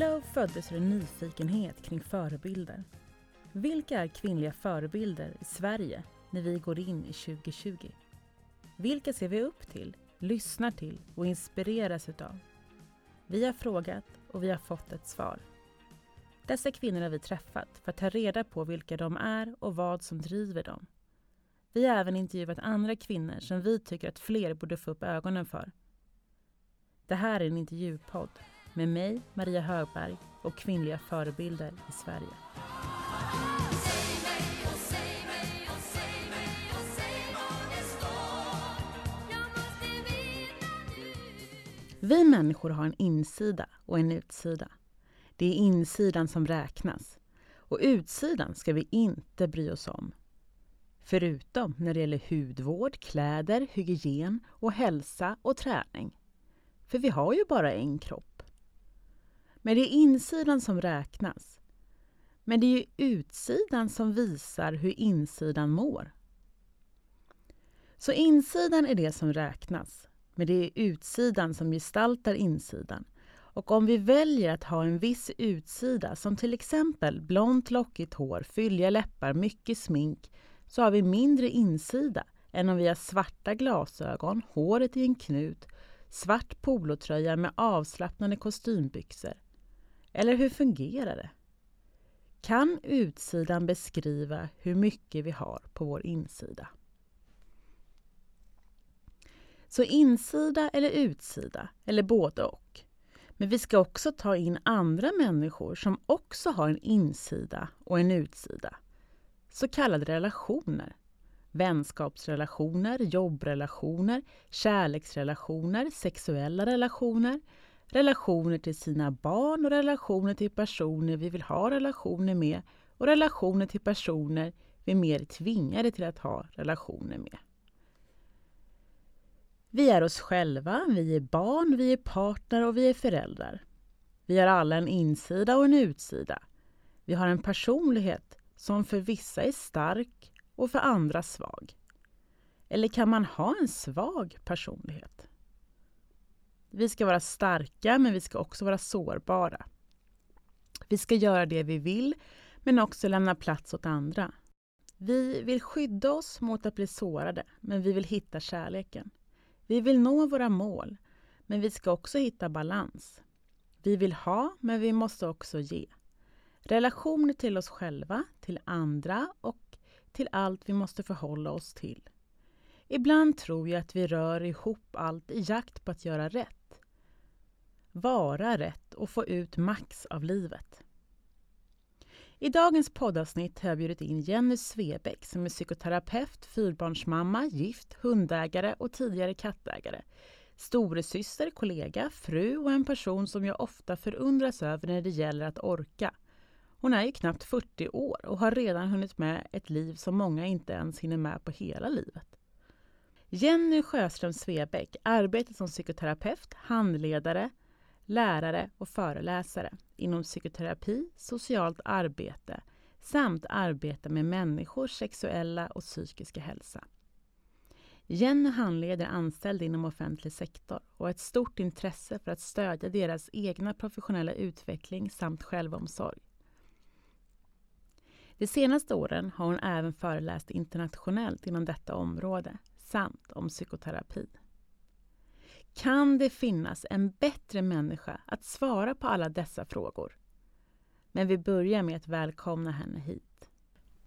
Glow föddes ur en nyfikenhet kring förebilder. Vilka är kvinnliga förebilder i Sverige när vi går in i 2020? Vilka ser vi upp till, lyssnar till och inspireras utav? Vi har frågat och vi har fått ett svar. Dessa kvinnor har vi träffat för att ta reda på vilka de är och vad som driver dem. Vi har även intervjuat andra kvinnor som vi tycker att fler borde få upp ögonen för. Det här är en intervjupodd med mig, Maria Högberg och kvinnliga förebilder i Sverige. Vi människor har en insida och en utsida. Det är insidan som räknas. Och utsidan ska vi inte bry oss om. Förutom när det gäller hudvård, kläder, hygien och hälsa och träning. För vi har ju bara en kropp. Men det är insidan som räknas. Men det är ju utsidan som visar hur insidan mår. Så insidan är det som räknas, men det är utsidan som gestaltar insidan. Och om vi väljer att ha en viss utsida, som till exempel blont lockigt hår, fylliga läppar, mycket smink, så har vi mindre insida än om vi har svarta glasögon, håret i en knut, svart polotröja med avslappnade kostymbyxor. Eller hur fungerar det? Kan utsidan beskriva hur mycket vi har på vår insida? Så insida eller utsida, eller både och. Men vi ska också ta in andra människor som också har en insida och en utsida. Så kallade relationer. Vänskapsrelationer, jobbrelationer, kärleksrelationer, sexuella relationer, relationer till sina barn och relationer till personer vi vill ha relationer med och relationer till personer vi är mer tvingade till att ha relationer med. Vi är oss själva, vi är barn, vi är partner och vi är föräldrar. Vi har alla en insida och en utsida. Vi har en personlighet som för vissa är stark och för andra svag. Eller kan man ha en svag personlighet? Vi ska vara starka, men vi ska också vara sårbara. Vi ska göra det vi vill, men också lämna plats åt andra. Vi vill skydda oss mot att bli sårade, men vi vill hitta kärleken. Vi vill nå våra mål, men vi ska också hitta balans. Vi vill ha, men vi måste också ge. Relationer till oss själva, till andra och till allt vi måste förhålla oss till. Ibland tror jag att vi rör ihop allt i jakt på att göra rätt. Vara rätt och få ut max av livet. I dagens poddavsnitt har jag bjudit in Jenny Svebeck som är psykoterapeut, fyrbarnsmamma, gift, hundägare och tidigare kattägare. Storesyster, kollega, fru och en person som jag ofta förundras över när det gäller att orka. Hon är ju knappt 40 år och har redan hunnit med ett liv som många inte ens hinner med på hela livet. Jenny Sjöström Svebeck arbetar som psykoterapeut, handledare, lärare och föreläsare inom psykoterapi, socialt arbete samt arbete med människors sexuella och psykiska hälsa. Jenny handleder anställda inom offentlig sektor och har ett stort intresse för att stödja deras egna professionella utveckling samt självomsorg. De senaste åren har hon även föreläst internationellt inom detta område samt om psykoterapi. Kan det finnas en bättre människa att svara på alla dessa frågor? Men vi börjar med att välkomna henne hit.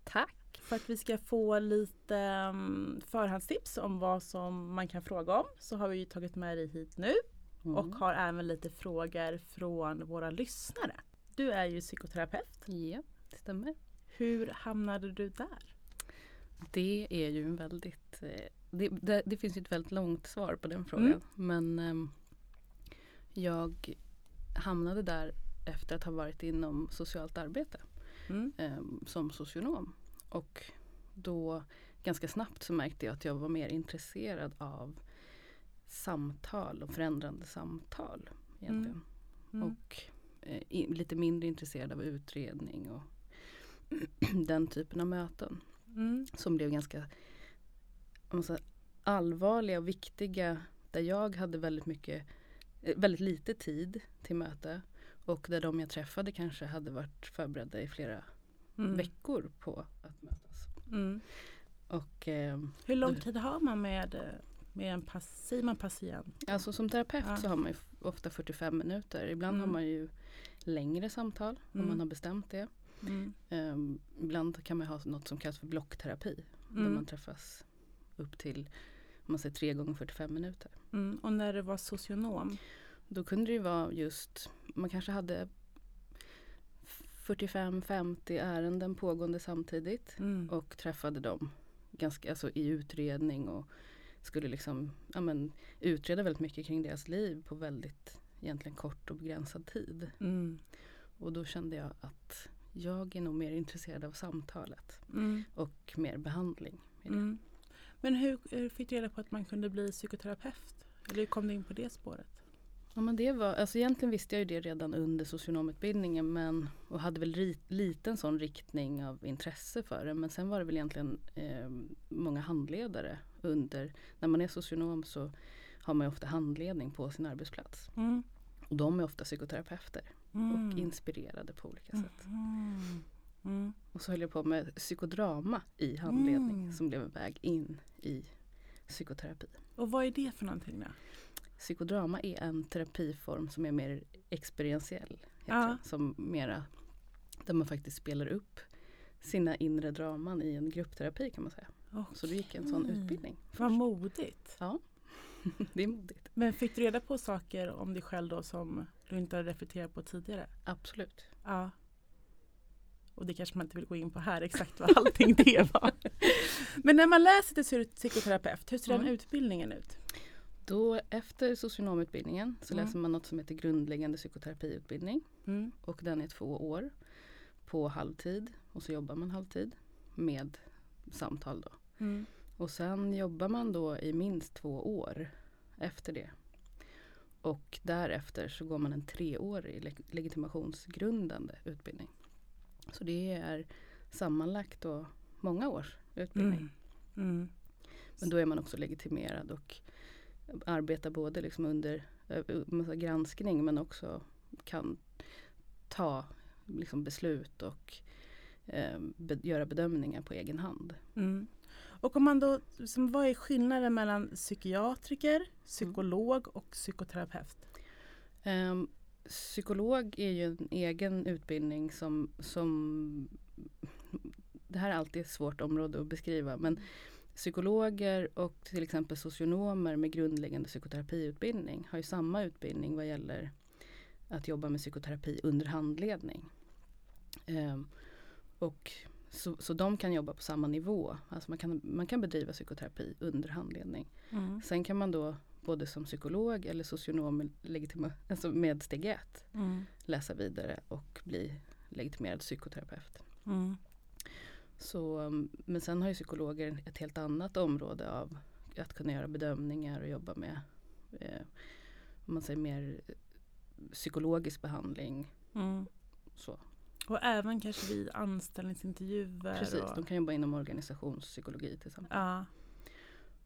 Tack! För att vi ska få lite um, förhandstips om vad som man kan fråga om så har vi tagit med dig hit nu mm. och har även lite frågor från våra lyssnare. Du är ju psykoterapeut. Ja, det stämmer. Hur hamnade du där? Det är ju en väldigt eh, det, det, det, finns ett väldigt långt svar på den frågan. Mm. Men eh, jag hamnade där efter att ha varit inom socialt arbete mm. eh, som socionom. Och då ganska snabbt så märkte jag att jag var mer intresserad av samtal och förändrande samtal. egentligen. Mm. mm. Och eh, lite mindre intresserad av utredning och den typen av möten. Mm. Som blev ganska säga, allvarliga och viktiga där jag hade väldigt mycket, eh, väldigt lite tid till möte Och där de jag träffade kanske hade varit förberedda i flera Mm. veckor på att mötas. Mm. Och eh, Hur lång tid har man med, eh, med en pass, säger man patient? alltså som terapeut Ja. så har man ju ofta 45 minuter. Ibland Mm. har man ju längre samtal om Mm. man har bestämt det. Mm. Ehm, ibland kan man ha något som kallas för blockterapi. Där Mm. man träffas upp till man säger tre gånger 45 minuter. Mm. Och när det var socionom? Då kunde det vara just, man kanske hade 45-50 ärenden pågående samtidigt Mm. och träffade dem ganska, alltså i utredning och skulle liksom ja, men, utreda väldigt mycket kring deras liv på väldigt egentligen kort och begränsad tid. Mm. Och då kände jag att jag är nog mer intresserad av samtalet Mm. och mer behandling. Mm. Men hur hur fick du reda på att man kunde bli psykoterapeut? Eller hur kom du in på det spåret? Ja, men det var, alltså egentligen visste jag ju det redan under socionomutbildningen men, och hade väl ri, liten sån riktning av intresse för det. Men sen var det väl egentligen eh, många handledare under, när man är socionom så har man ju ofta handledning på sin arbetsplats. Mm. Och de är ofta psykoterapeuter Mm. och inspirerade på olika sätt. Mm. Mm. Och så höll jag på med psykodrama i handledning Mm. som blev en väg in i psykoterapi. Och vad är det för någonting då? Psykodrama är en terapiform som är mer experientiell. Ja. Som mera, där man faktiskt spelar upp sina inre draman i en gruppterapi kan man säga. Så du gick en sån utbildning. Vad modigt. Ja, det är modigt. Men fick du reda på saker om dig själv då som du inte hade reflekterat på tidigare? Absolut. Ja. Och det kanske man inte vill gå in på här exakt vad allting det var. Men när man läser till psy- psykoterapeut, hur ser den Mm. utbildningen ut? Då efter socionomutbildningen så Mm. läser man något som heter grundläggande psykoterapiutbildning. Mm. Och den är två år på halvtid och så jobbar man halvtid med samtal då. Mm. Och sen jobbar man då i minst två år efter det. Och därefter så går man en treårig leg- legitimationsgrundande utbildning. Så det är sammanlagt då många års utbildning. Mm. Mm. Men då är man också legitimerad och arbetar både liksom under granskning men också kan ta liksom beslut och eh, be- göra bedömningar på egen hand. Mm. Och om man då, som, vad är skillnaden mellan psykiatriker, psykolog och psykoterapeut? Um, psykolog är ju en egen utbildning som, som det här är alltid ett svårt område att beskriva men psykologer och till exempel socionomer med grundläggande psykoterapiutbildning har ju samma utbildning vad gäller att jobba med psykoterapi under handledning. Ehm, och så, så de kan jobba på samma nivå, alltså man kan, man kan bedriva psykoterapi under handledning. Mm. Sen kan man då både som psykolog eller socionom med, legitima, alltså med steg ett Mm. läsa vidare och bli legitimerad psykoterapeut. Mm. Så, um, men sen har ju psykologer ett helt annat område av att kunna göra bedömningar och jobba med eh, om man säger mer psykologisk behandling. Mm. Så. Och även kanske vid anställningsintervjuer. Precis, och, de kan jobba inom organisationspsykologi till exempel. ja.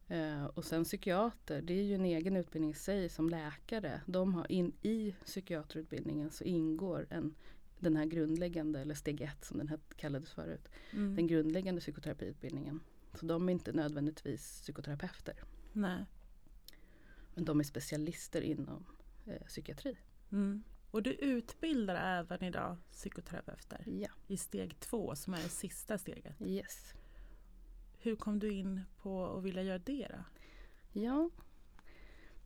Eh, och sen psykiater, det är ju en egen utbildning i sig som läkare. De har in, I psykiaterutbildningen så ingår en, den här grundläggande, eller steg ett som den här kallades förut, Mm. den grundläggande psykoterapiutbildningen. Så de är inte nödvändigtvis psykoterapeuter. Nej. Men de är specialister inom eh, psykiatri. Mm. Och du utbildar även idag psykoterapeuter Ja, i steg två som är det sista steget. yes. Hur kom du in på att vilja göra det då? Ja,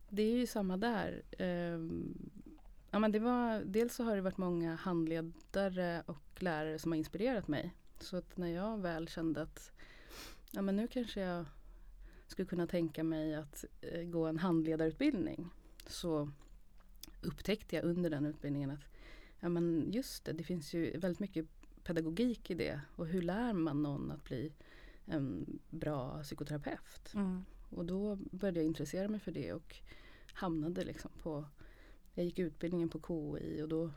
det är ju samma där. Ehm, ja, men det var, dels så har det varit många handledare och lärare som har inspirerat mig. Så att när jag väl kände att ja, men nu kanske jag skulle kunna tänka mig att eh, gå en handledarutbildning så upptäckte jag under den utbildningen att ja, men just det, det finns ju väldigt mycket pedagogik i det. Och hur lär man någon att bli en bra psykoterapeut? Mm. Och då började jag intressera mig för det och hamnade liksom på Jag gick utbildningen på KI och då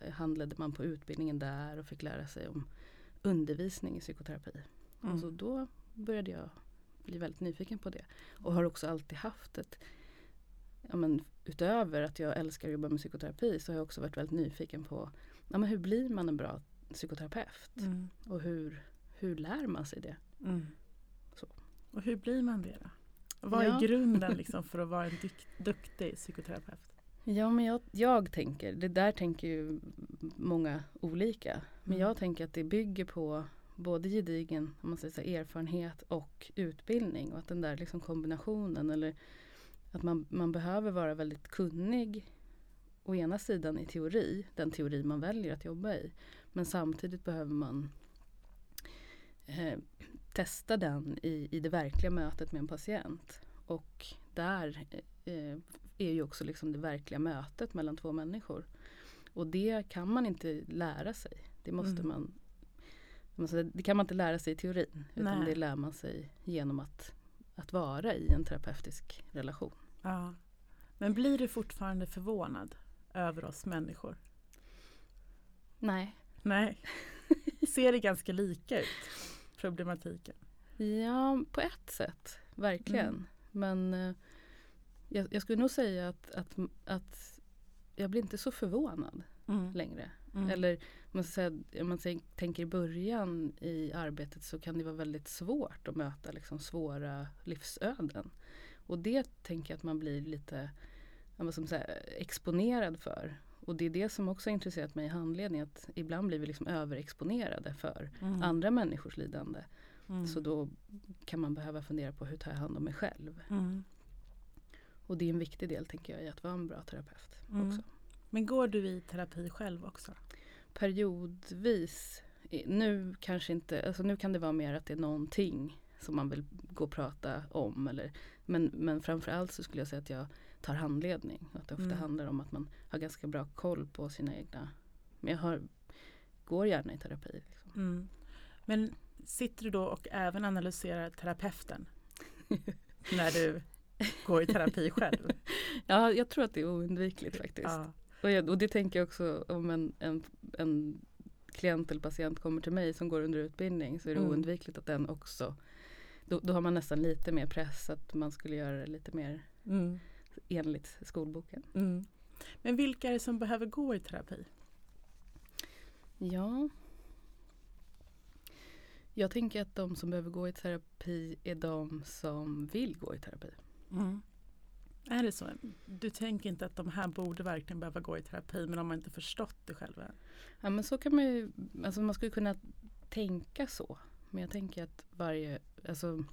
eh, handlade man på utbildningen där och fick lära sig om undervisning i psykoterapi. Mm. Och så då började jag bli väldigt nyfiken på det. Och har också alltid haft ett ja, men, utöver att jag älskar att jobba med psykoterapi så har jag också varit väldigt nyfiken på ja, men hur blir man en bra psykoterapeut? Mm. Och hur, hur lär man sig det? Mm. Och hur blir man det då? Vad Ja. är grunden liksom för att vara en duktig psykoterapeut? Ja men jag, jag tänker, det där tänker ju många olika. Men Mm. jag tänker att det bygger på både gedigen om man säger så, erfarenhet och utbildning. Och att den där liksom kombinationen eller att man, man behöver vara väldigt kunnig å ena sidan i teori, den teori man väljer att jobba i. Men samtidigt behöver man eh, testa den i, i det verkliga mötet med en patient. Och där eh, är ju också liksom det verkliga mötet mellan två människor. Och det kan man inte lära sig. Det måste Mm. man säger, det kan man inte lära sig i teorin. Utan Nej. det lär man sig genom att, att vara i en terapeutisk relation. Ja. Men blir du fortfarande förvånad över oss människor? Nej. Nej. Ser det ganska lika ut, problematiken? Ja, på ett sätt. Verkligen. Mm. Men eh, jag, jag skulle nog säga att, att, att jag blir inte så förvånad Mm. längre. Mm. Eller man, ska säga, om man tänk- tänker i början i arbetet så kan det vara väldigt svårt att möta liksom svåra livsöden. Och det tänker jag att man blir lite ska man säga, exponerad för. Och det är det som också har intresserat mig i handledning. Att ibland blir vi liksom överexponerade för Mm. andra människors lidande. Mm. Så då kan man behöva fundera på hur tar jag hand om mig själv. Mm. Och det är en viktig del tänker jag i att vara en bra terapeut Mm. också. Men går du i terapi själv också? periodvis. Nu kanske inte, alltså nu kan det vara mer att det är någonting som man vill gå och prata om. Eller, men, men framförallt så skulle jag säga att jag tar handledning. Att det ofta Mm. handlar om att man har ganska bra koll på sina egna. Men jag har, går gärna i terapi. Liksom. Mm. Men sitter du då och även analyserar terapeuten? när du går i terapi själv? Ja, jag tror att det är oundvikligt faktiskt. Ja. Och, jag, och det tänker jag också om en, en, en klient eller patient kommer till mig som går under utbildning så är det Mm. oundvikligt att den också då, då har man nästan lite mer press att man skulle göra det lite mer Mm. enligt skolboken. Mm. Men vilka är det som behöver gå i terapi? Ja. Jag tänker att de som behöver gå i terapi är de som vill gå i terapi. Mm. Är det så? Du tänker inte att de här borde verkligen behöva gå i terapi men de har inte förstått det själva? Ja men så kan man ju, alltså man skulle kunna tänka så. Men jag tänker att varje, alltså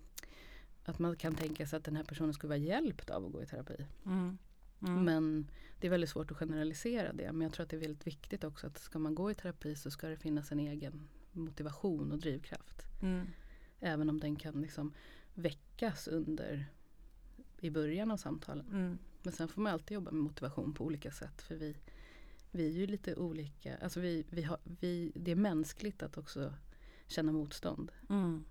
att man kan tänka sig att den här personen skulle vara hjälpt av att gå i terapi. Mm. Mm. Men det är väldigt svårt att generalisera det. Men jag tror att det är väldigt viktigt också att ska man gå i terapi så ska det finnas en egen motivation och drivkraft. Mm. Även om den kan liksom väckas under i början av samtalen. Mm. Men sen får man alltid jobba med motivation på olika sätt. För vi, vi är ju lite olika. Alltså vi, vi har, vi, det är mänskligt att också känna motstånd. Mm.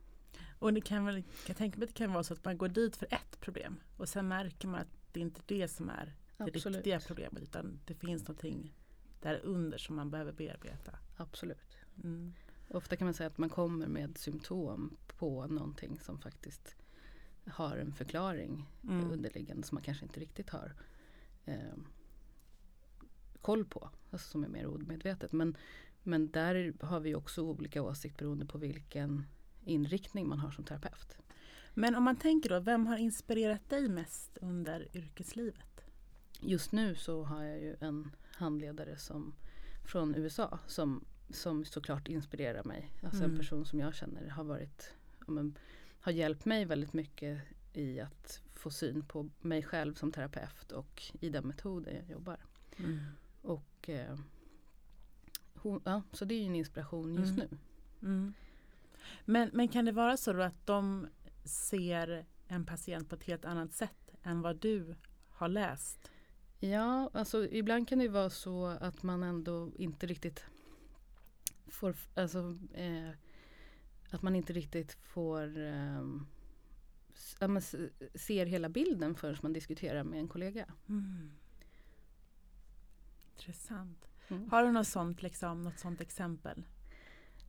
Och det kan väl, jag tänker mig att det kan vara så att man går dit för ett problem och sen märker man att det inte är det som är det Absolut. riktiga problemet utan det finns någonting där under som man behöver bearbeta. Absolut. Mm. Ofta kan man säga att man kommer med symptom på någonting som faktiskt har en förklaring Mm. underliggande som man kanske inte riktigt har eh, koll på. Alltså som är mer omedvetet. Men, men där har vi också olika åsikter beroende på vilken inriktning man har som terapeut. Men om man tänker då, vem har inspirerat dig mest under yrkeslivet? Just nu så har jag ju en handledare som, från USA som, som såklart inspirerar mig. Alltså Mm. en person som jag känner har varit men, har hjälpt mig väldigt mycket i att få syn på mig själv som terapeut och i den metoden jag jobbar. Mm. Och, eh, hon, ja, så det är ju en inspiration just Mm. nu. Mm. Men, men kan det vara så då att de ser en patient på ett helt annat sätt än vad du har läst? Ja, alltså ibland kan det vara så att man ändå inte riktigt får, alltså eh, att man inte riktigt får ja, men s- ser hela bilden förrän man diskuterar med en kollega. Mm. Intressant. Mm. Har du något sånt, liksom, något sånt exempel?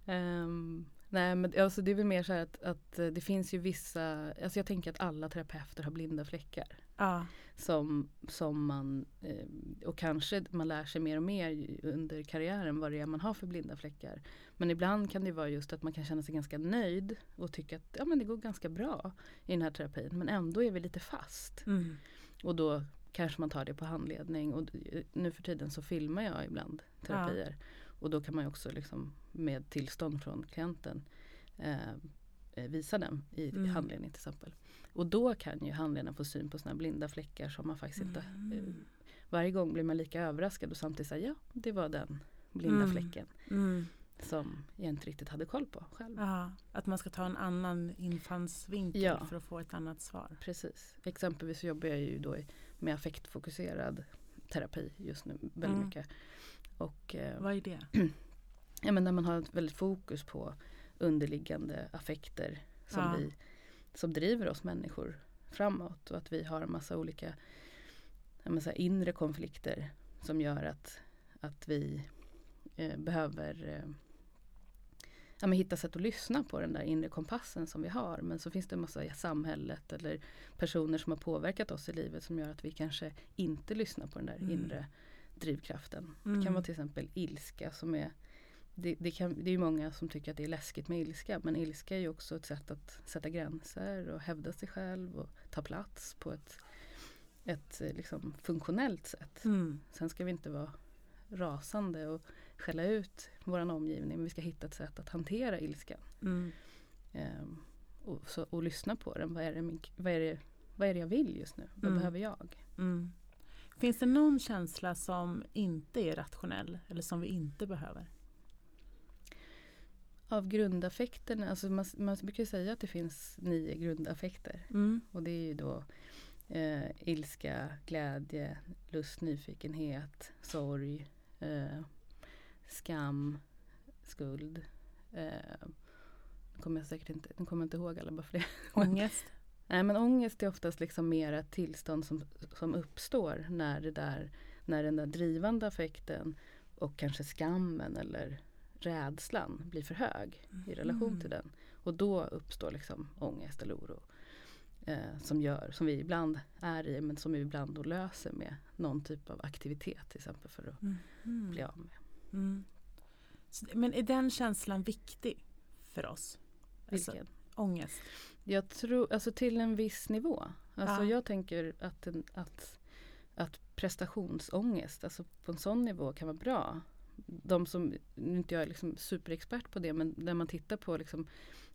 Ehm, Nej men alltså det är väl mer så här att, att eh, det finns ju vissa, alltså jag tänker att alla terapeuter har blinda fläckar. Ja. Som, som man, eh, och kanske man lär sig mer och mer under karriären vad det är man har för blinda fläckar. Men ibland kan det vara just att man kan känna sig ganska nöjd och tycka att ja, men det går ganska bra i den här terapin. Men ändå är vi lite fast. Mm. Och då kanske man tar det på handledning. Och eh, nu för tiden så filmar jag ibland terapier. Och då kan man också liksom med tillstånd från klienten eh, eh visa den i Mm. handledning till exempel. Och då kan ju handledaren få syn på sådana blinda fläckar som man faktiskt inte Mm. eh, Varje gång blir man lika överraskad och samtidigt säger ja det var den blinda Mm. fläcken Mm. som jag inte riktigt hade koll på själv. Ja, att man ska ta en annan infallsvinkel Ja. för att få ett annat svar. Precis. Exempelvis så jobbar jag ju då i- med affektfokuserad terapi just nu väldigt Mm. mycket. Och eh, Vad är det? ja, men när man har ett väldigt fokus på underliggande affekter som, Ja. vi, som driver oss människor framåt och att vi har en massa olika ja, men så här inre konflikter som gör att, att vi eh, behöver eh, ja, men hitta sätt att lyssna på den där inre kompassen som vi har. Men så finns det en massa i samhället eller personer som har påverkat oss i livet som gör att vi kanske inte lyssnar på den där Mm. inre drivkraften. Det Mm. kan vara till exempel ilska som är det, det, kan, det är ju många som tycker att det är läskigt med ilska men ilska är ju också ett sätt att sätta gränser och hävda sig själv och ta plats på ett, ett eh, liksom funktionellt sätt. Mm. Sen ska vi inte vara rasande och skälla ut vår omgivning men vi ska hitta ett sätt att hantera ilskan. Mm. Ehm, och, så, och lyssna på den. Vad är, det, min- vad, är det, vad är det jag vill just nu? Vad Mm. behöver jag? Mm. Finns det någon känsla som inte är rationell eller som vi inte behöver? Av grundaffekterna, alltså man, man brukar säga att det finns nio grundaffekter. Mm. Och det är ju då eh, ilska, glädje, lust, nyfikenhet, sorg, eh, skam, skuld. Eh, nu kommer jag säkert inte, nu kommer jag inte ihåg alla bara för det. Ångest? Nej men ångest är oftast liksom mer ett tillstånd som, som uppstår när, det där, när den där drivande affekten och kanske skammen eller rädslan blir för hög i relation Mm. till den. Och då uppstår liksom ångest eller oro. Eh, som, gör, som vi ibland är i men som vi ibland då löser med någon typ av aktivitet till exempel för att Mm. bli av med. Mm. Så, men är den känslan viktig för oss? Alltså, Vilken? ångest? Jag tror, alltså till en viss nivå. Alltså Ja. jag tänker att, en, att, att prestationsångest, alltså på en sån nivå kan vara bra. De som, nu är inte jag liksom superexpert på det, men när man tittar på liksom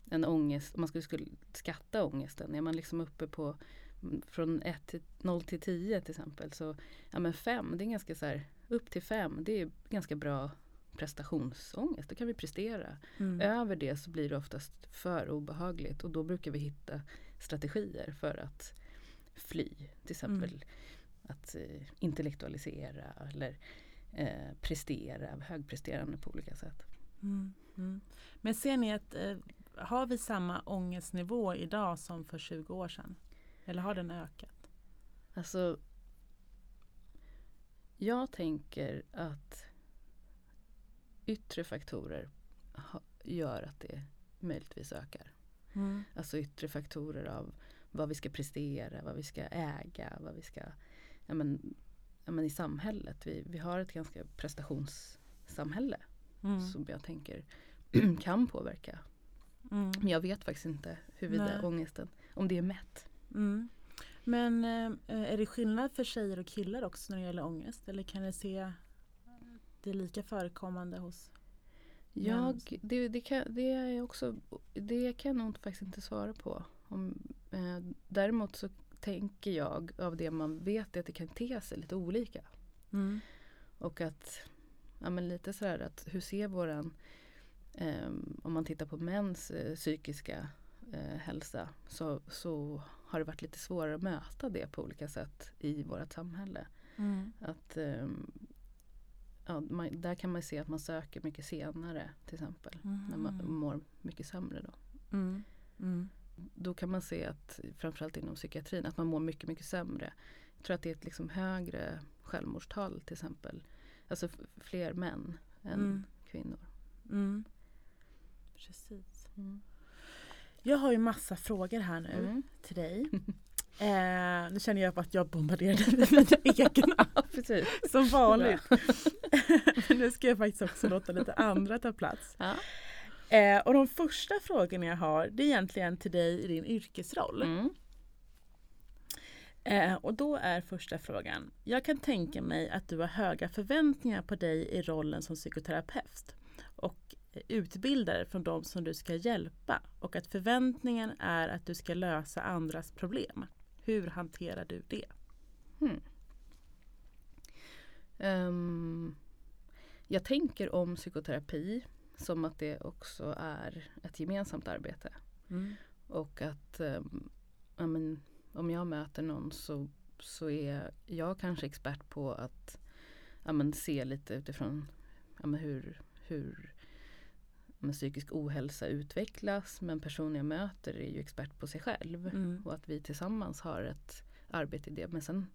en ångest, om man skulle, skulle skatta ångesten, är man liksom uppe på mm, från 1 till 0 till 10 till exempel. Så ja men 5, det är ganska så här, upp till 5, det är ganska bra prestationsångest, då kan vi prestera. Mm. Över det så blir det oftast för obehagligt och då brukar vi hitta strategier för att fly. Till exempel Mm. att eh, intellektualisera eller eh, prestera, högpresterande på olika sätt. Mm. Mm. Men ser ni att eh, har vi samma ångestnivå idag som för 20 år sedan? Eller har den ökat? Alltså jag tänker att yttre faktorer gör att det möjligtvis ökar. Mm. Alltså yttre faktorer av vad vi ska prestera, vad vi ska äga, vad vi ska, ja men, ja men i samhället. Vi, vi har ett ganska prestationssamhälle Mm. som jag tänker kan påverka. Mm. Men jag vet faktiskt inte huruvida Nej. ångesten, om det är mätt. Mm. Men eh, är det skillnad för tjejer och killar också när det gäller ångest? Eller kan ni se det lika förekommande hos Jag, det, det, kan, det, är också, det kan jag nog faktiskt inte svara på. Om, eh, däremot så tänker jag av det man vet att det kan te sig lite olika. mm. Och att, ja men lite sådär att hur ser våran, eh, om man tittar på mäns eh, psykiska eh, hälsa så, så har det varit lite svårare att möta det på olika sätt i vårt samhälle. Mm. Att, ehm, ja, man, där kan man se att man söker mycket senare till exempel. När man Mhm. mår mycket sämre då. Mm. Mm. Då kan man se att framförallt inom psykiatrin att man mår mycket, mycket sämre. Jag tror att det är ett liksom högre självmordstal till exempel. Alltså fler män än Mm. kvinnor. Mm. Precis. Mm. Jag har ju massa frågor här nu Mm. till dig. Eh, nu känner jag att jag bombarderar dig med mina egna precis. som vanligt. Men nu ska jag faktiskt också låta lite andra ta plats. Ja. Eh, och de första frågorna jag har det är egentligen till dig i din yrkesroll. Mm. Eh, och då är första frågan. Jag kan tänka mig att du har höga förväntningar på dig i rollen som psykoterapeut och utbildare från de som du ska hjälpa och att förväntningen är att du ska lösa andras problem. Hur hanterar du det? Hmm. Ehm, jag tänker om psykoterapi som att det också är ett gemensamt arbete. Och att ehm, ja, men, om jag möter någon så, så är jag kanske expert på att ja, men, se lite utifrån ja, men, hur, hur men, psykisk ohälsa utvecklas. Men personen jag möter är ju expert på sig själv. Mm. Och att vi tillsammans har ett arbete i det. Men sen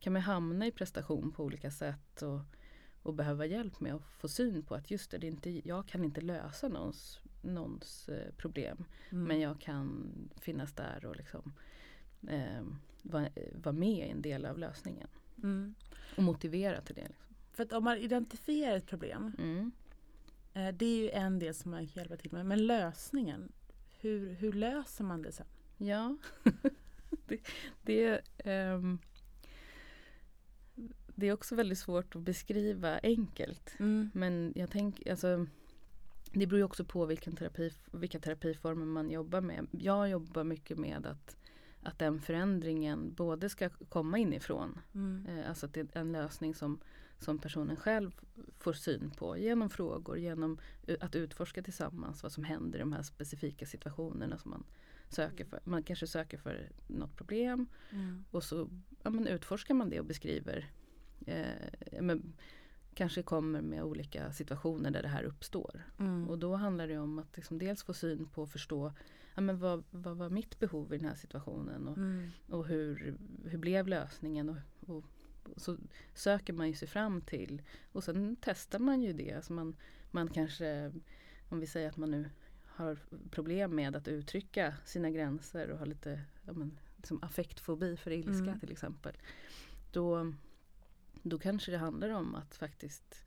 kan man hamna i prestation på olika sätt och, och behöva hjälp med att få syn på att just det, det inte, jag kan inte lösa någons, någons eh, problem. Mm. Men jag kan finnas där och liksom eh, vara vara med i en del av lösningen. Mm. Och motivera till det. Liksom. För att om man identifierar ett problem, Mm. Eh, det är ju en del som man kan hjälpa till med. Men lösningen, hur, hur löser man det sen? Ja, det, det, ehm, det är också väldigt svårt att beskriva enkelt. Men jag tänker, alltså det beror ju också på vilken terapi, vilka terapiformer man jobbar med. Jag jobbar mycket med att, att den förändringen både ska komma inifrån. Mm. Eh, alltså att det är en lösning som, som personen själv får syn på genom frågor, genom att utforska tillsammans vad som händer i de här specifika situationerna som man söker för. Man kanske söker för något problem Mm. och så ja, men utforskar man det och beskriver. Eh, men, kanske kommer med olika situationer där det här uppstår. Mm. Och då handlar det om att liksom dels få syn på och förstå ja, men vad, vad var mitt behov i den här situationen och, Mm. och hur, hur blev lösningen. Och, och så söker man ju sig fram till och sen testar man ju det. Alltså man, man kanske, om vi säger att man nu har problem med att uttrycka sina gränser och har lite ja, men, liksom affektfobi för ilska Mm. till exempel. Då, då kanske det handlar om att faktiskt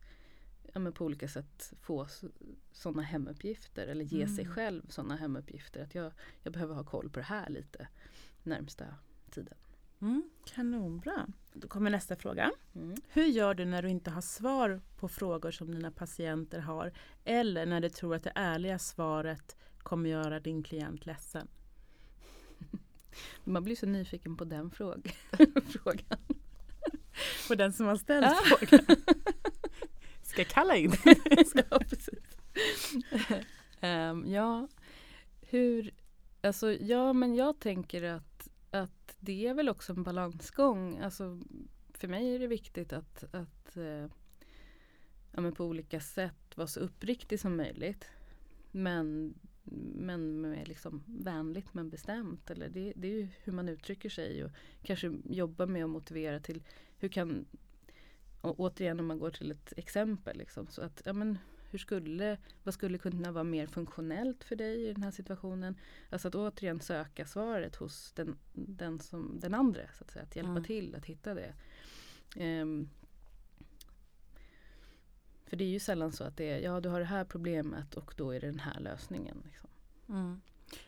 ja, men på olika sätt få sådana hemuppgifter eller ge sig Mm. själv sådana hemuppgifter. Att jag, jag behöver ha koll på det här lite närmsta tiden. Mm. Kanonbra. Då kommer nästa fråga. Mm. Hur gör du när du inte har svar på frågor som dina patienter har eller när du tror att det ärliga svaret kommer göra din klient ledsen? Man blir så nyfiken på den fråg frågan. På den som har ställt Ah. frågan. Ska kalla in? ja, precis. Ehm, ja, hur, alltså ja men jag tänker att det är väl också en balansgång. Alltså för mig är det viktigt att, att eh, ja, men på olika sätt vara så uppriktig som möjligt. Men, men med liksom vänligt men bestämt. Eller det, det är ju hur man uttrycker sig och kanske jobba med att motivera till hur kan och återigen om man går till ett exempel. Liksom, så att, ja, men, hur skulle, vad skulle kunna vara mer funktionellt för dig i den här situationen? Alltså att återigen söka svaret hos den, den, som, den andra. Så att, säga, att hjälpa Mm. till att hitta det. Ehm, för det är ju sällan så att det är, ja du har det här problemet och då är det den här lösningen. Liksom. Mm.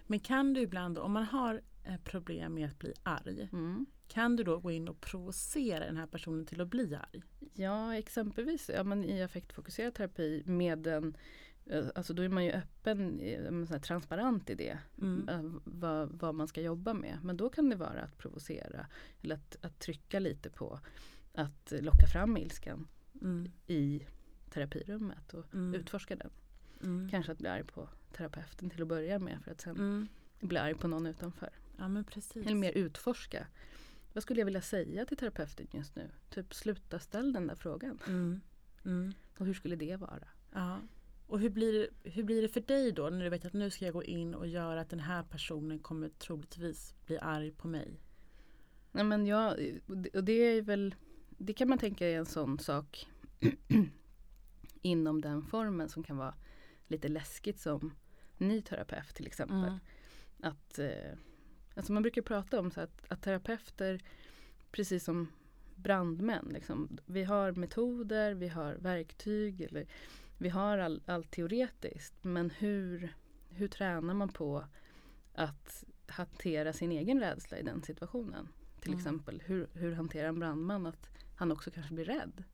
Men kan du ibland, om man har eh, problem med att bli arg, Mm. Kan du då gå in och provocera den här personen till att bli arg? Ja, exempelvis ja, men i affektfokuserad terapi med en eh, Alltså då är man ju öppen, eh, så transparent i det. Mm. eh, vad, vad man ska jobba med. Men då kan det vara att provocera. Eller att, att trycka lite på att locka fram ilskan Mm. i terapirummet och Mm. utforska den. Mm. Kanske att bli arg på terapeuten till att börja med för att sen Mm. bli arg på någon utanför. Ja men precis. Eller mer utforska. Vad skulle jag vilja säga till terapeuten just nu? Typ sluta ställ den där frågan. Mm. Mm. Och hur skulle det vara? Ja. Och hur blir, hur blir det för dig då när du vet att nu ska jag gå in och göra att den här personen kommer troligtvis bli arg på mig? Nej men jag, och det är väl, det kan man tänka är en sån sak inom den formen som kan vara lite läskigt som ny terapeut till exempel. Mm. Att, eh, alltså man brukar prata om så att, att terapeuter, precis som brandmän, liksom, vi har metoder, vi har verktyg, eller vi har allt all teoretiskt. Men hur, hur tränar man på att hantera sin egen rädsla i den situationen? Till Mm. exempel, hur, hur hanterar en brandman att han också kanske blir rädd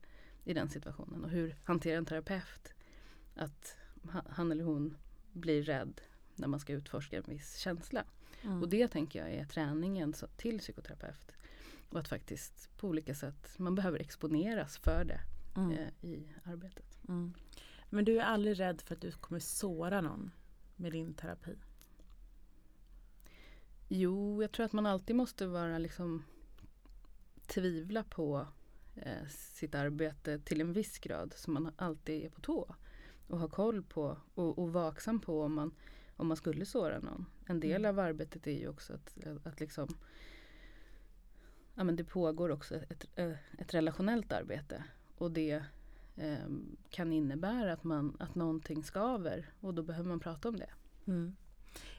i den situationen? Och hur hanterar en terapeut att ha- han eller hon blir rädd när man ska utforska en viss känsla? Mm. Och det tänker jag är träningen så- till psykoterapeut. Och att faktiskt på olika sätt, man behöver exponeras för det Mm. eh, i arbetet. Mm. Men du är aldrig rädd för att du kommer såra någon med din terapi? Jo, jag tror att man alltid måste vara liksom tvivla på eh, sitt arbete till en viss grad. Så man alltid är på tå. Och har koll på och, och vaksam på om man, om man skulle såra någon. En del Mm. av arbetet är ju också att, att liksom Ja men det pågår också ett, eh, ett relationellt arbete. Och det eh, kan innebära att, man, att någonting skaver. Och då behöver man prata om det. Mm.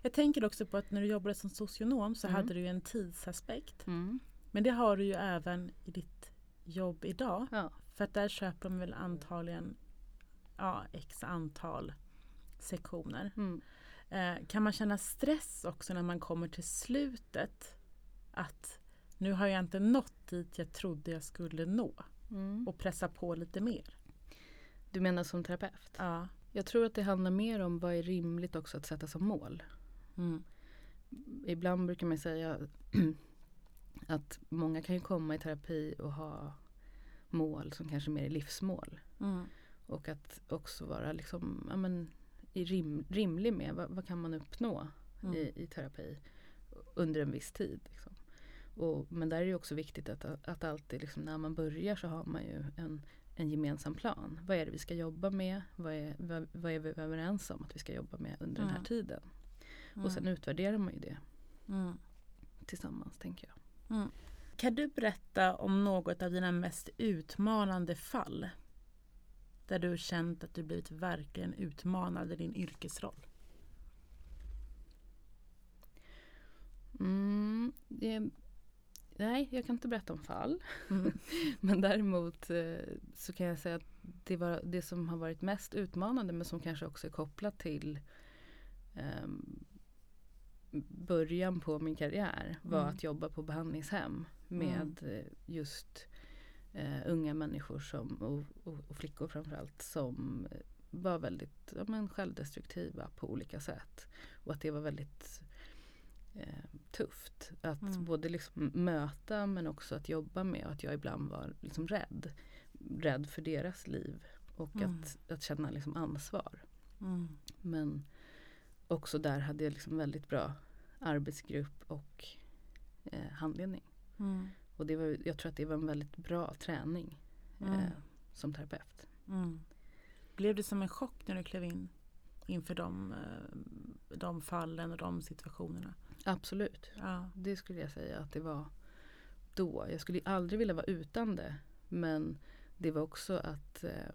Jag tänker också på att när du jobbade som socionom så Mm. hade du en tidsaspekt. Mm. Men det har du ju även i ditt jobb idag. Ja. För att där köper de väl antagligen ja, x antal sektioner. Mm. Eh, kan man känna stress också när man kommer till slutet? Att nu har jag inte nått dit jag trodde jag skulle nå Mm. och pressa på lite mer. Du menar som terapeut? Ja. Jag tror att det handlar mer om vad är rimligt också att sätta som mål. Mm. Ibland brukar man säga att många kan ju komma i terapi och ha mål som kanske mer är livsmål. Mm. Och att också vara liksom, ja, men, rim, rimlig med vad, vad kan man uppnå Mm. i, i terapi under en viss tid. Liksom. Och, men där är det också viktigt att, att alltid liksom, när man börjar så har man ju en, en gemensam plan. Vad är det vi ska jobba med? Vad är, vad, vad är vi överens om att vi ska jobba med under den här Mm. tiden? Mm. Och sen utvärderar man ju det Mm. tillsammans tänker jag. Kan du berätta om något av dina mest utmanande fall? Där du känt att du blivit verkligen utmanad i din yrkesroll? Mm, det, nej, jag kan inte berätta om fall. Mm. Men däremot eh, så kan jag säga att det, var, det som har varit mest utmanande men som kanske också är kopplat till ehm, början på min karriär var Mm. att jobba på behandlingshem med eh, just eh, unga människor som, och, och, och flickor framförallt som eh, var väldigt ja, men självdestruktiva på olika sätt. Och att det var väldigt eh, tufft att Mm. både liksom möta men också att jobba med och att jag ibland var liksom rädd. Rädd för deras liv och Mm. att, att känna liksom ansvar. Mm. Men också där hade jag liksom väldigt bra arbetsgrupp och eh, handledning. Mm. Och det var, jag tror att det var en väldigt bra träning Mm. eh, som terapeut. Mm. Blev det som en chock när du klev in inför de, eh, de fallen och de situationerna? Absolut, Ja. det skulle jag säga att det var då. Jag skulle aldrig vilja vara utan det. Men det var också att, eh,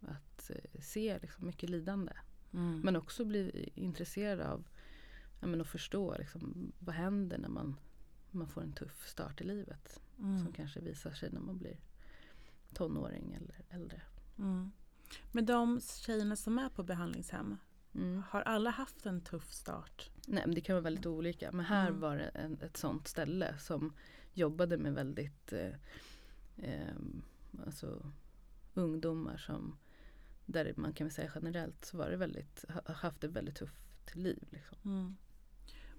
att eh, se liksom mycket lidande. Mm. Men också bli intresserad av ja, men att förstå liksom, vad händer när man, man får en tuff start i livet. mm. Som kanske visar sig när man blir tonåring eller äldre. Mm. Men de tjejerna som är på behandlingshem, Mm. har alla haft en tuff start? Nej, men det kan vara väldigt olika. Men här Mm. var det en, ett sånt ställe som jobbade med väldigt eh, eh, alltså, ungdomar som där man kan väl säga generellt så var det väldigt, ha, haft ett väldigt tufft liv. Liksom.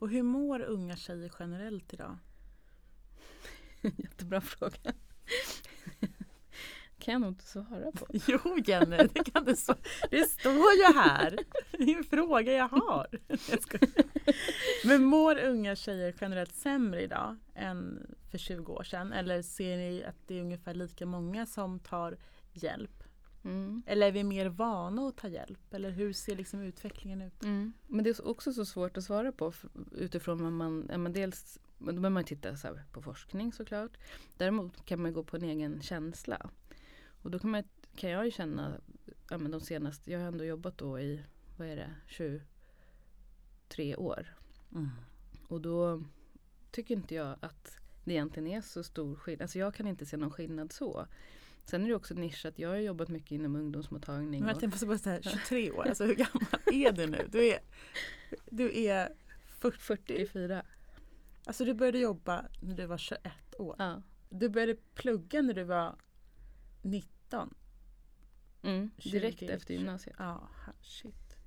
Och hur mår unga tjejer generellt idag? Jättebra fråga. kan jag nog inte svara på. Jo Jenny, det kan du så. Det står ju här. Det är en fråga jag har. Jag. Men mår unga tjejer generellt sämre idag än för 20 år sedan? Eller ser ni att det är ungefär lika många som tar hjälp? Mm. Eller är vi mer vana att ta hjälp? Eller hur ser liksom utvecklingen ut? Mm. Men det är också så svårt att svara på utifrån vad man, ja, men dels då behöver man titta så här på forskning såklart. Däremot kan man gå på en egen känsla. Och då kan, man, kan jag ju känna, ja, men de senaste, jag har ändå jobbat då i, vad är det, 20, tre år. Mm. Och då tycker inte jag att det egentligen är så stor skillnad. Alltså jag kan inte se någon skillnad så. Sen är det också nischat. Jag har jobbat mycket inom ungdomsmottagning. Men jag måste bara säga 23 år, alltså hur gammal är du nu? Du är, du är 40. 44. Alltså du började jobba när du var 21 år. Ja. Du började plugga när du var 19. Mm, direkt 20, efter gymnasiet. Ja, shit.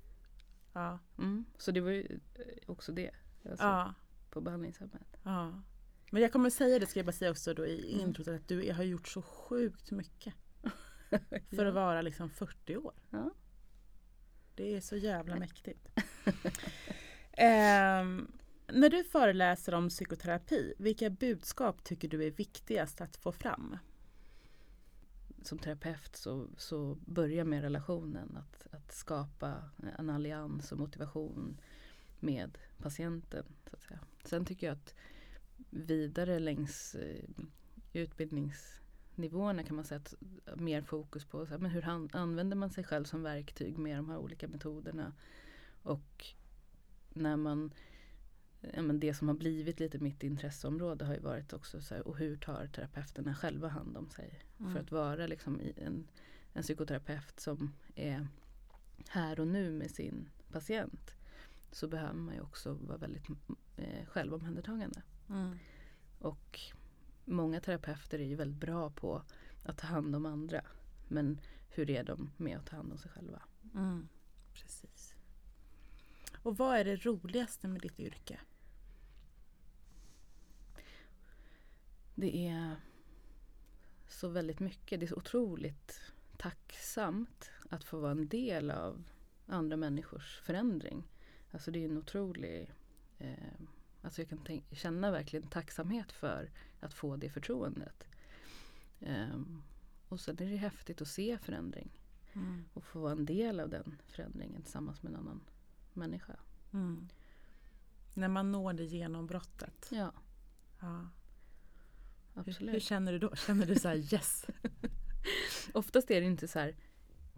Ja, Mm. Så det var ju eh, också det. Alltså, ja, På behandlingshemmet. ja. Men jag kommer säga det, ska jag bara säga också då i Mm. introt, att du har gjort så sjukt mycket för att vara liksom 40 år. Ja. Det är så jävla mäktigt. Ehm, när du föreläser om psykoterapi, vilka budskap tycker du är viktigast att få fram? Som terapeut så, så börja med relationen. Att, att skapa en allians och motivation med patienten. Så att säga. Sen tycker jag att vidare längs eh, utbildningsnivåerna kan man säga att mer fokus på så här, men hur han, använder man sig själv som verktyg med de här olika metoderna. Och när man ja, men det som har blivit lite mitt intresseområde har ju varit också så här, och hur tar terapeuterna själva hand om sig? För att vara liksom i en, en psykoterapeut som är här och nu med sin patient så behöver man ju också vara väldigt eh, självomhändertagande. Mm. Och många terapeuter är ju väldigt bra på att ta hand om andra. Men hur är de med att ta hand om sig själva? Mm. Precis. Och vad är det roligaste med ditt yrke? Det är så väldigt mycket. Det är så otroligt tacksamt att få vara en del av andra människors förändring. Alltså det är en otrolig... Eh, alltså jag kan känna verkligen tacksamhet för att få det förtroendet. Ehm, och sen är det häftigt att se förändring Mm. och få vara en del av den förändringen tillsammans med en annan människa. Mm. När man når det genombrottet. Ja, Ja. Hur, absolut. hur känner du då? Känner du så här yes? Oftast är det inte så här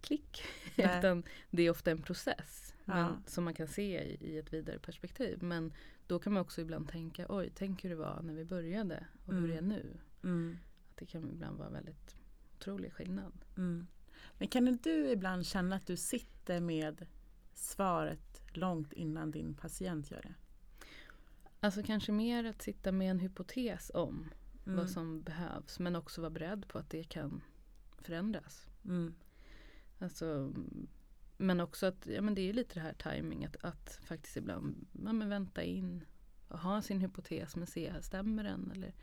klick. Nej. Utan det är ofta en process. Ja. Men, som man kan se i, i ett vidare perspektiv. Men då kan man också ibland tänka, oj, tänk hur det var när vi började och hur det är Mm. nu. Mm. Att det kan ibland vara väldigt otrolig skillnad. Mm. Men kan du ibland känna att du sitter med svaret långt innan din patient gör det? Alltså kanske mer att sitta med en hypotes om Mm. vad som behövs. Men också vara beredd på att det kan förändras. Mm. Alltså, men också att ja, men det är lite det här timing att, att faktiskt ibland ja, men vänta in och ha sin hypotes men se, stämmer den eller,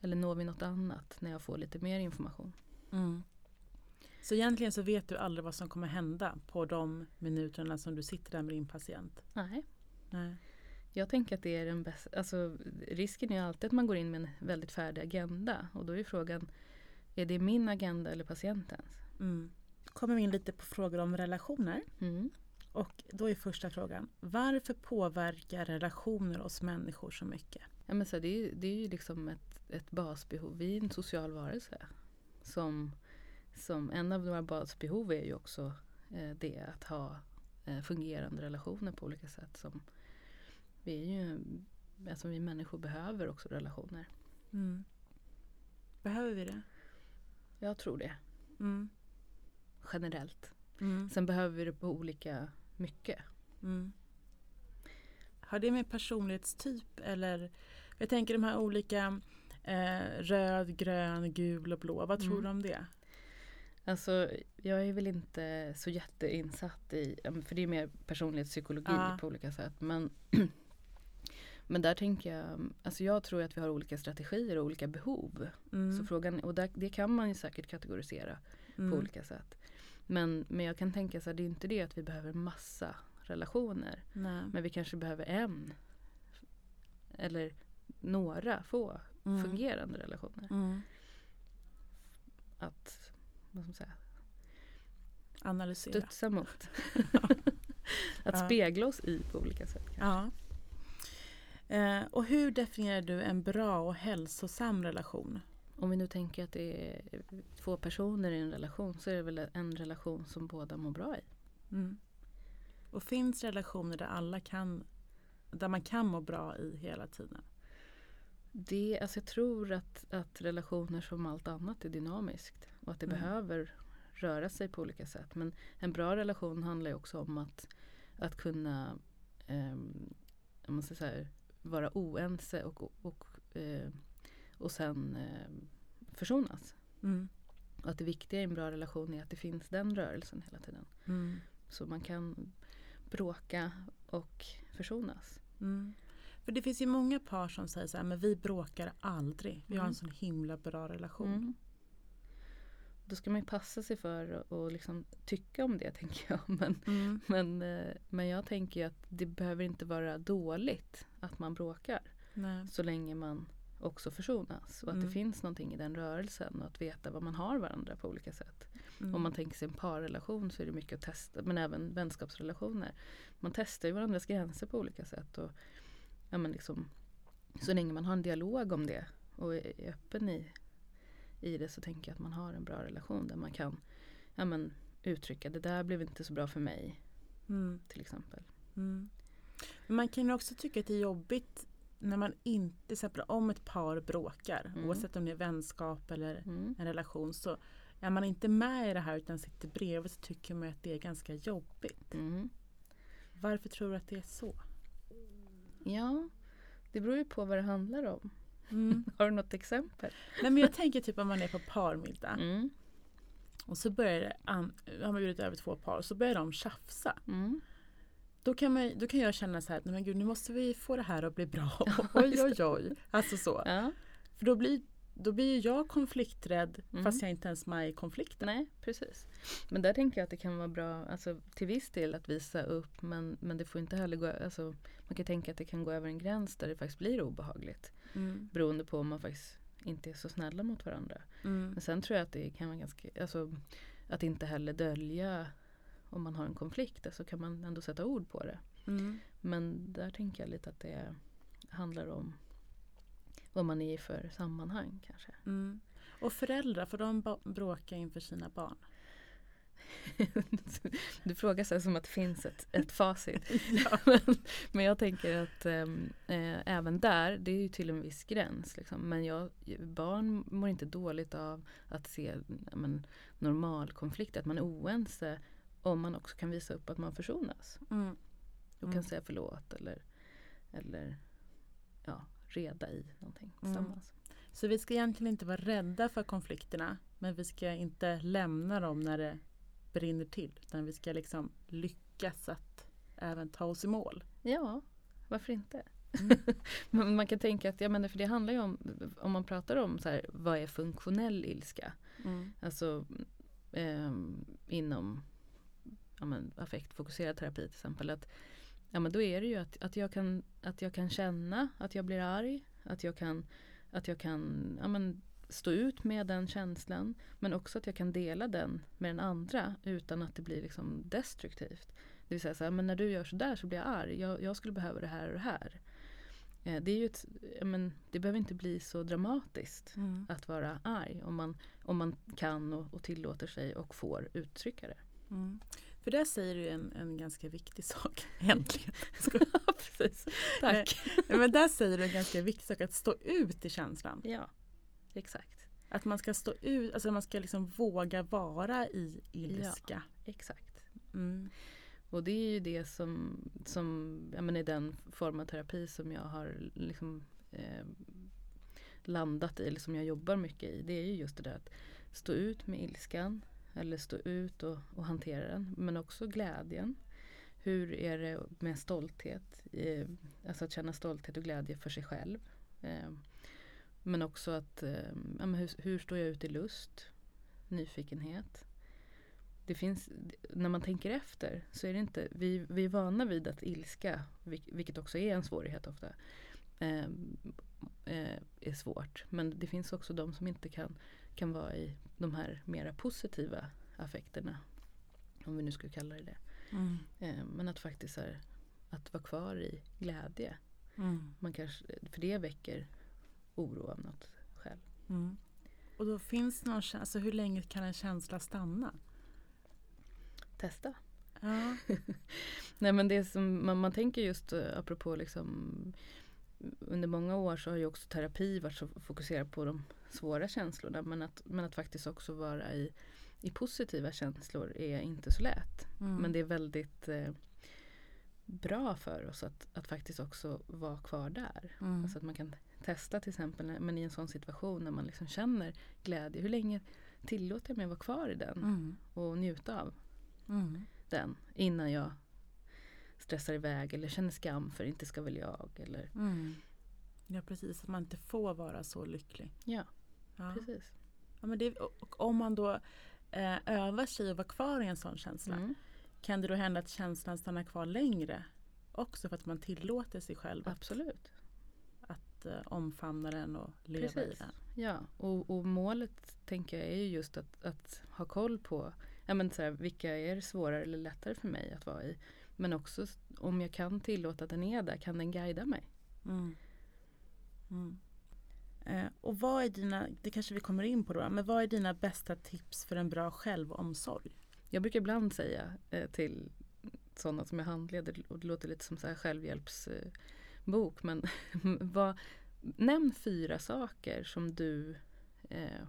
eller når vi något annat när jag får lite mer information. Mm. Så egentligen så vet du aldrig vad som kommer hända på de minuterna som du sitter där med din patient? Nej, Nej. jag tänker att det är den bästa, alltså risken är alltid att man går in med en väldigt färdig agenda och då är frågan, är det min agenda eller patientens? Mm. Kommer vi in lite på frågor om relationer. Mm. Och då är första frågan, varför påverkar relationer oss människor så mycket? Ja, men så det, är, ju- det är ju liksom ett, ett basbehov. Vi är en social varelse. Som, som en av våra basbehov är ju också eh, det att ha eh, fungerande relationer på olika sätt. Som vi, är ju, alltså vi människor behöver också relationer. Mm. Behöver vi det? Jag tror det, Mm. Generellt. Mm. Sen behöver vi det på olika mycket. Mm. Har det med personlighetstyp eller? Jag tänker de här olika eh, röd, grön, gul och blå. Vad tror Mm. du om det? Alltså, jag är väl inte så jätteinsatt i, men för det är mer personlighetspsykologi Ja. på olika sätt. Men, men där tänker jag, alltså jag tror att vi har olika strategier och olika behov. Mm. Så frågan, och där, det kan man ju säkert kategorisera Mm. på olika sätt. Men, men jag kan tänka så här, det är inte det att vi behöver massa relationer. Nej. Men vi kanske behöver en. Eller några få Mm. fungerande relationer. Mm. Att, vad ska man säga, Analysera. studsa mot. att Ja. spegla oss i på olika sätt. Ja. Eh, och hur definierar du en bra och hälsosam relation? Om vi nu tänker att det är två personer i en relation så är det väl en relation som båda mår bra i. Mm. Och finns relationer där alla kan där man kan må bra i hela tiden? Det, alltså jag tror att, att relationer som allt annat är dynamiskt och att det Mm. behöver röra sig på olika sätt. Men en bra relation handlar ju också om att, att kunna um, man ska säga, vara oense och, och, och, eh, och sen eh, försonas. Mm. Och att det viktiga i en bra relation är att det finns den rörelsen hela tiden. Mm. Så man kan bråka och försonas. Mm. För det finns ju många par som säger så här, men vi bråkar aldrig. Vi har en Mm. sån himla bra relation. Mm. Då ska man ju passa sig för att liksom tycka om det tänker jag. Men, Mm. men, eh, men jag tänker ju att det behöver inte vara dåligt att man bråkar. Nej. Så länge man också försonas. Och att Mm. det finns någonting i den rörelsen och att veta vad man har varandra på olika sätt. Mm. Om man tänker sig en parrelation så är det mycket att testa. Men även vänskapsrelationer. Man testar ju varandras gränser på olika sätt. Och, ja, men liksom, så länge man har en dialog om det och är öppen i, i det så tänker jag att man har en bra relation där man kan ja, men, uttrycka det där blev inte så bra för mig Mm. till exempel. Mm. Man kan ju också tycka att det är jobbigt när man inte, till exempel om ett par bråkar, Mm. oavsett om det är vänskap eller Mm. en relation, så är man inte med i det här utan sitter bredvid så tycker man att det är ganska jobbigt. Mm. Varför tror du att det är så? Ja, det beror ju på vad det handlar om. Mm. Har du något exempel? Nej, men jag tänker typ om man är på parmiddag Mm. och så börjar det, har man bjudit över två par så börjar de tjafsa. Mm. Då kan, man, då kan jag känna så här, nej men gud nu måste vi få det här att bli bra. oj oj oj. Alltså så. Ja, För då blir, då blir jag konflikträdd Mm. fast jag inte ens är med i konflikten. nej precis. Men där tänker jag att det kan vara bra, alltså till viss del att visa upp men, men det får inte heller gå, alltså man kan tänka att det kan gå över en gräns där det faktiskt blir obehagligt. Mm. Beroende på om man faktiskt inte är så snälla mot varandra. Mm. Men sen tror jag att det kan vara ganska, alltså att inte heller dölja om man har en konflikt, så kan man ändå sätta ord på det. Mm. Men där tänker jag lite att det handlar om vad man är i för sammanhang kanske. Mm. Och föräldrar, får de bråka inför sina barn? Du frågar så som att det finns ett, ett facit. Ja. men, men jag tänker att ehm, eh, även där, det är ju till en viss gräns. Liksom. Men jag, barn mår inte dåligt av att se men, normalkonflikter, att man är oense om man också kan visa upp att man försonas. Mm. Och Mm. kan säga förlåt eller, eller ja, reda i någonting Mm. tillsammans. Så vi ska egentligen inte vara rädda för konflikterna men vi ska inte lämna dem när det brinner till utan vi ska liksom lyckas att även ta oss i mål. Ja, varför inte? Mm. Man kan tänka att, ja men för det handlar ju om, om man pratar om så här, vad är funktionell ilska? Mm. Alltså ehm, inom ja, men, affektfokuserad terapi till exempel. Att, ja, men då är det ju att, att, jag kan, att jag kan känna att jag blir arg. Att jag kan, att jag kan ja, men, stå ut med den känslan. Men också att jag kan dela den med den andra utan att det blir liksom destruktivt. Det vill säga så här, men när du gör sådär så blir jag arg. Jag, jag skulle behöva det här och det här. Eh, det, är ju ett, men, det behöver inte bli så dramatiskt Mm. att vara arg om man, om man kan och, och tillåter sig och får uttrycka det. Mm. För där säger du en, en ganska viktig sak. Äntligen. Precis. Tack. Nej, Men där säger du en ganska viktig sak, att stå ut i känslan. Ja, exakt. Att man ska stå ut, alltså man ska liksom våga vara i ilska. exakt. Mm. Och det är ju det som, som ja, men i den form av terapi som jag har liksom, eh, landat i, eller som jag jobbar mycket i. Det är ju just det där att stå ut med ilskan eller stå ut och, och hantera den. Men också glädjen. Hur är det med stolthet? Eh, alltså att känna stolthet och glädje för sig själv. Eh, men också att, eh, ja, hur, hur står jag ut i lust? Nyfikenhet. Det finns, när man tänker efter så är det inte, vi, vi är vana vid att ilska, vilket också är en svårighet ofta, eh, eh, är svårt. Men det finns också de som inte kan, kan vara i de här mera positiva affekterna. Om vi nu skulle kalla det det. Mm. Eh, men att faktiskt är, att vara kvar i glädje. Mm. Man kanske, för det väcker oro av något själv. Mm. Och då finns någon alltså hur länge kan en känsla stanna? Testa. Ja. Nej men det som man, man tänker just eh, apropå liksom under många år så har ju också terapi varit så fokuserad på de svåra känslorna men att, men att faktiskt också vara i, i positiva känslor är inte så lätt. Mm. Men det är väldigt eh, bra för oss att, att faktiskt också vara kvar där. Mm. Alltså att man kan testa till exempel men i en sån situation när man liksom känner glädje. Hur länge tillåter jag mig att vara kvar i den Mm. och njuta av Mm. den innan jag stressar iväg eller känner skam för inte ska väl jag. Eller, Mm. Ja precis, att man inte får vara så lycklig. ja, Ja. precis. Ja, men det, och om man då eh, övar sig att vara kvar i en sån känsla Mm. kan det då hända att känslan stannar kvar längre? Också för att man tillåter sig själv att, Absolut. att eh, omfamna den och leva i Precis. den. Ja, och, och målet tänker jag är ju just att, att ha koll på ja, men så här, vilka är det svårare eller lättare för mig att vara i. Men också om jag kan tillåta att den är där, kan den guida mig? Mm. Mm. Eh, och vad är dina, det kanske vi kommer in på då, men vad är dina bästa tips för en bra självomsorg? Jag brukar ibland säga eh, till sådana som jag handleder, och det låter lite som så här självhjälpsbok, bok, men vad, nämn fyra saker som du eh,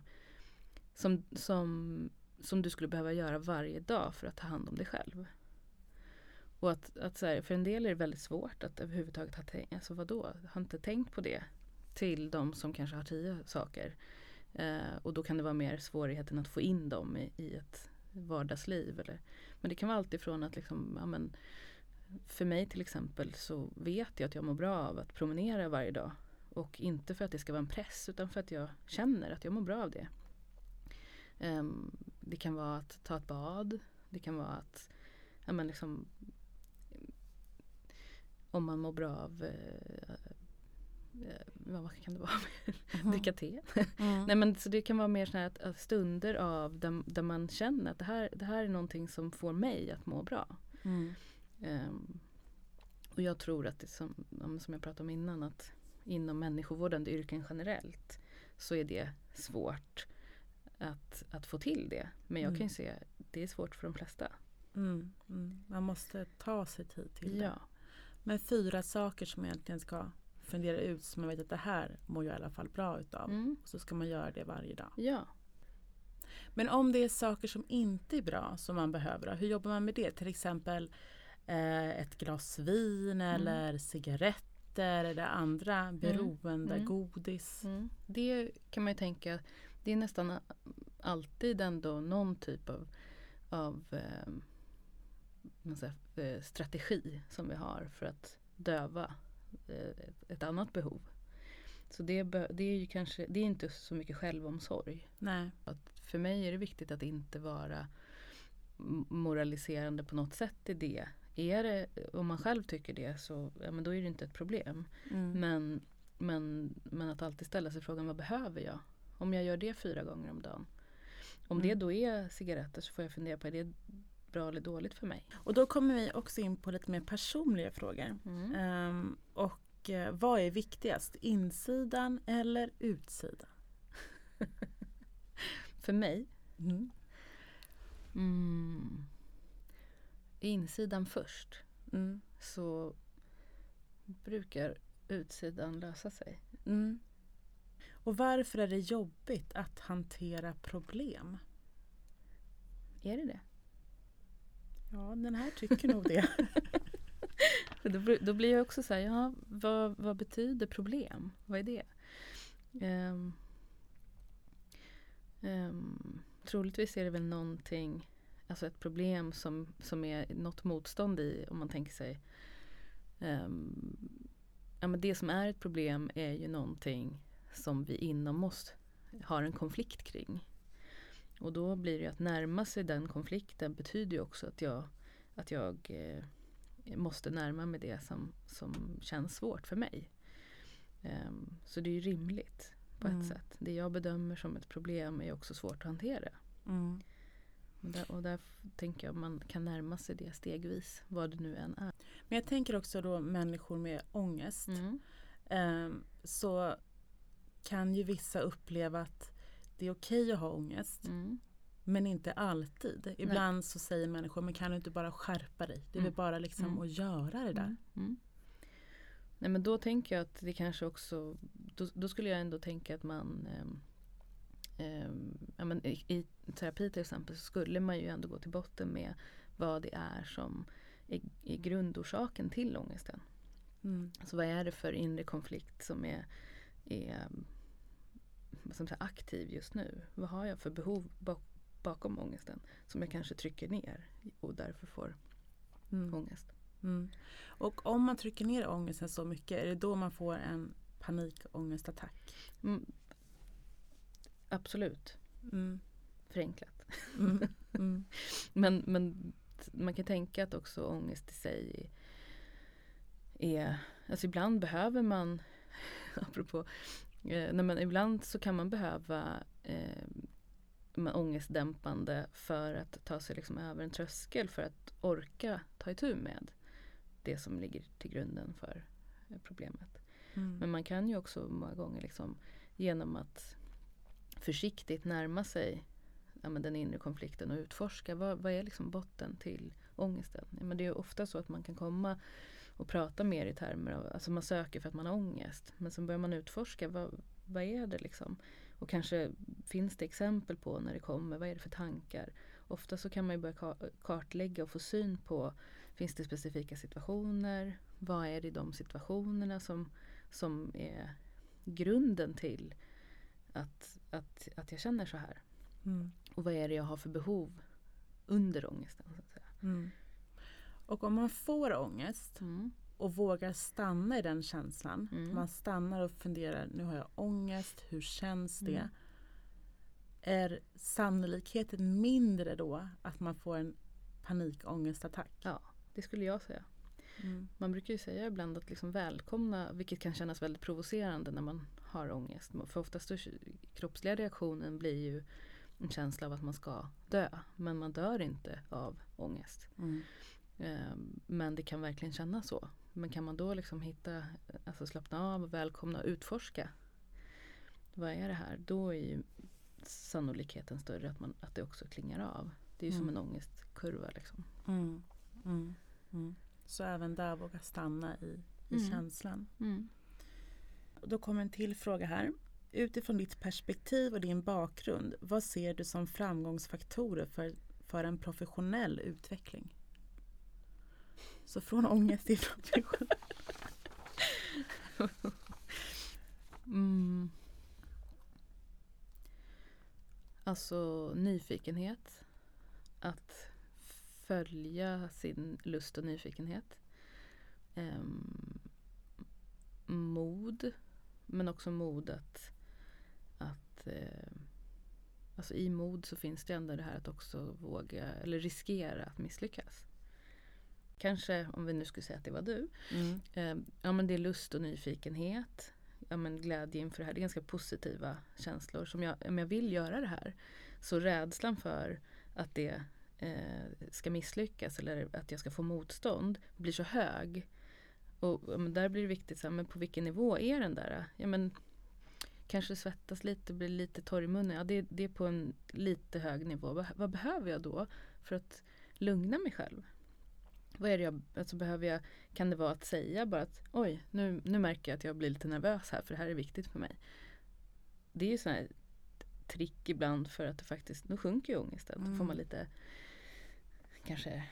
som, som, som du skulle behöva göra varje dag för att ta hand om dig själv. Och att, att så här, för en del är det väldigt svårt att överhuvudtaget ha tänkt, alltså vadå, har inte tänkt på det till de som kanske har tio saker. Eh, och då kan det vara mer svårigheten att få in dem i, i ett vardagsliv. Eller, men det kan vara allt ifrån att liksom, ja, men, för mig till exempel så vet jag att jag mår bra av att promenera varje dag. Och inte för att det ska vara en press utan för att jag känner att jag mår bra av det. Ehm, det kan vara att ta ett bad. Det kan vara att ja, men liksom, om man mår bra av eh, eh, vad kan det vara? Dricka te. Mm. Nej men så det kan vara mer såna här stunder av där, där man känner att det här, det här är någonting som får mig att må bra. Mm. Ehm, och jag tror att det som, som jag pratade om innan att inom människovårdande yrken generellt så är det svårt att, att få till det. Men jag Mm. kan ju se det är svårt för de flesta. Mm. Mm. Man måste ta sig tid till det. Ja, Men fyra saker som man egentligen ska fundera ut så man vet att det här mår jag i alla fall bra utav. mm. Och så ska man göra det varje dag. ja. Men om det är saker som inte är bra som man behöver, hur jobbar man med det? Till exempel eh, ett glas vin eller cigaretter eller andra beroende, Mm. godis. Mm. Det kan man ju tänka, det är nästan alltid ändå någon typ av, av eh, säger, eh, strategi som vi har för att döva eh, ett, annat behov. Så det, det är ju kanske, det är inte så mycket självomsorg. Nej. Att för mig är det viktigt att inte vara moraliserande på något sätt i det. Är det, om man själv tycker det så ja, men då är det inte ett problem. Mm. Men, men, men att alltid ställa sig frågan vad behöver jag? Om jag gör det fyra gånger om dagen. Om det Mm. då är cigaretter så får jag fundera på är det bra eller dåligt för mig? Och då kommer vi också in på lite mer personliga frågor. Ehm, och eh, vad är viktigast? Insidan eller utsidan? För mig, Mm. mm, insidan först Mm. så brukar utsidan lösa sig. Mm. Och varför är det jobbigt att hantera problem? Är det det? Ja, den här tycker nog det. Då, blir- då blir jag också så här, ja, vad, vad betyder problem? Vad är det? Um, troligtvis är det väl någonting, alltså ett problem som, som är något motstånd i om man tänker sig um, ja, men det som är ett problem är ju någonting som vi inom oss har en konflikt kring. Och då blir det att närma sig den konflikten betyder ju också att jag, att jag eh, måste närma mig det som, som känns svårt för mig. Ehm, så det är ju rimligt på Mm. ett sätt. Det jag bedömer som ett problem är också svårt att hantera. Mm. Och där, och där tänker jag man kan närma sig det stegvis, vad det nu än är. Men jag tänker också då människor med ångest. Mm. Ehm, så kan ju vissa uppleva att det är okej att ha ångest. Mm. Men inte alltid. Ibland så säger människor, men kan du inte bara skärpa dig? Det är Mm. väl bara liksom Mm. att göra det där. Mm. Mm. Nej men då tänker jag att det kanske också, då, då skulle jag ändå tänka att man ehm, ja, men i, I terapi till exempel så skulle man ju ändå gå till botten med vad det är som är, är grundorsaken till ångesten. Mm. Alltså vad är det för inre konflikt som är, är man säga, aktiv just nu? Vad har jag för behov bak, bakom ångesten som jag kanske trycker ner och därför får Mm. ångest? Mm. Och om man trycker ner ångesten så mycket, är det då man får en panikångestattack? Mm. Absolut, Mm. förenklat. Mm. Mm. Men, men man kan tänka att också ångest i sig är... Alltså ibland behöver man, apropå, eh, nej men ibland så kan man behöva eh, men ångestdämpande för att ta sig liksom över en tröskel för att orka ta itu med det som ligger till grunden för eh, problemet. Mm. Men man kan ju också många gånger liksom genom att försiktigt närma sig ja, den inre konflikten och utforska vad, vad är liksom botten till ångesten. Ja, men det är ju ofta så att man kan komma och prata mer i termer av, alltså man söker för att man har ångest. Men sen börjar man utforska, vad, vad är det liksom? Och kanske finns det exempel på när det kommer, vad är det för tankar? Ofta så kan man ju börja ka- kartlägga och få syn på, finns det specifika situationer? Vad är det i de situationerna som, som är grunden till att, att, att jag känner så här? Mm. Och vad är det jag har för behov under ångesten? Så att säga. Mm. Och om man får ångest Mm. och vågar stanna i den känslan. Mm. Man stannar och funderar, nu har jag ångest, hur känns det? Mm. Är sannolikheten mindre då att man får en panikångestattack? Ja, det skulle jag säga. Mm. Man brukar ju säga ibland att liksom välkomna, vilket kan kännas väldigt provocerande när man har ångest. För oftast kroppsliga reaktionen blir ju en känsla av att man ska dö. Men man dör inte av ångest. Mm. Ehm, Men det kan verkligen kännas så. Men kan man då liksom hitta, alltså slappna av, välkomna och utforska. Vad är det här? Då är ju sannolikheten större att, man, att det också klingar av. Det är ju som Mm. en ångestkurva liksom. Mm. Mm. Mm. Så även där våga stanna i, i Mm. känslan. Mm. Då kommer en till fråga här. Utifrån ditt perspektiv och din bakgrund, vad ser du som framgångsfaktorer för, för en professionell utveckling? Så från ångest till frustration. Mm. Alltså nyfikenhet. Att följa sin lust och nyfikenhet. Um, mod. Men också mod att, att uh, Alltså i mod så finns det ändå det här att också våga eller riskera att misslyckas. Kanske om vi nu skulle säga att det var du. Mm. Eh, ja men det är lust och nyfikenhet. Ja men glädje inför det här. Det är ganska positiva känslor. Som jag, om jag vill göra det här. Så rädslan för att det eh, ska misslyckas eller att jag ska få motstånd blir så hög. Och ja, där blir det viktigt, så här, men på vilken nivå är den där? Ja, men, kanske svettas lite, blir lite torr i munnen. Ja, det, det är på en lite hög nivå. Vad, vad behöver jag då för att lugna mig själv? Vad är det jag, alltså behöver jag, kan det vara att säga bara att oj, nu, nu märker jag att jag blir lite nervös här för det här är viktigt för mig. Det är ju sådana här trick ibland för att det faktiskt, då sjunker ju ångesten. Då får Mm. man lite kanske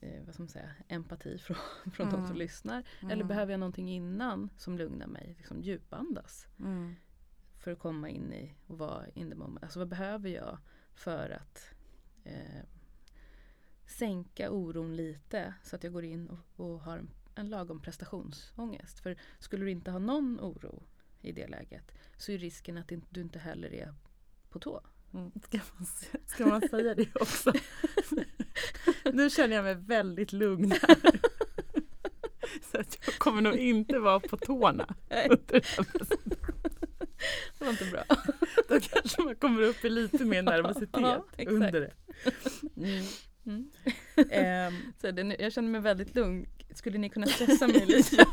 eh, vad ska man säga, empati från, från de Mm. som lyssnar. Eller Mm. behöver jag någonting innan som lugnar mig? Liksom djupandas Mm. för att komma in i och vara in the moment. Alltså vad behöver jag för att eh, sänka oron lite så att jag går in och, och har en, lagom prestationsångest. För skulle du inte ha någon oro i det läget så är risken att du inte heller är på tå. Mm. Ska, man, ska man säga det också? nu känner jag mig väldigt lugn här. Så att jag kommer nog inte vara på tårna. Det var inte bra. Då kanske man kommer upp i lite mer nervositet Ja, under det. Mm. Mm. Ehm, Så det, jag känner mig väldigt lugn. Skulle ni kunna stressa mig lite?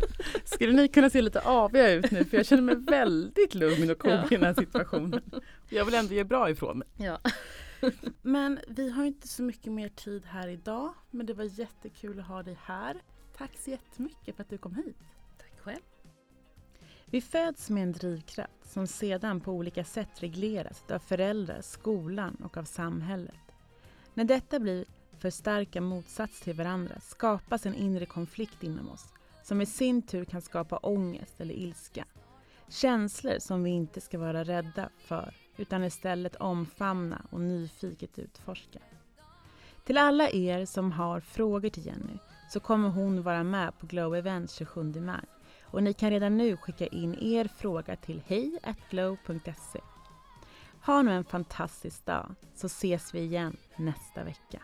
skulle ni kunna se lite aviga ut nu? För jag känner mig väldigt lugn och cool Ja. i den här situationen. Jag vill ändå ge bra ifrån mig. ja. Men vi har inte så mycket mer tid här idag. Men det var jättekul att ha dig här. Tack så jättemycket för att du kom hit. Tack själv. Vi föds med en drivkraft som sedan på olika sätt regleras av föräldrar, skolan och av samhället. När detta blir förstärka motsats till varandra skapas en inre konflikt inom oss som i sin tur kan skapa ångest eller ilska. Känslor som vi inte ska vara rädda för utan istället omfamna och nyfiket utforska. Till alla er som har frågor till Jenny så kommer hon vara med på Glow Event 27 maj och ni kan redan nu skicka in er fråga till hejglow.se. Ha nu en fantastisk dag så ses vi igen nästa vecka.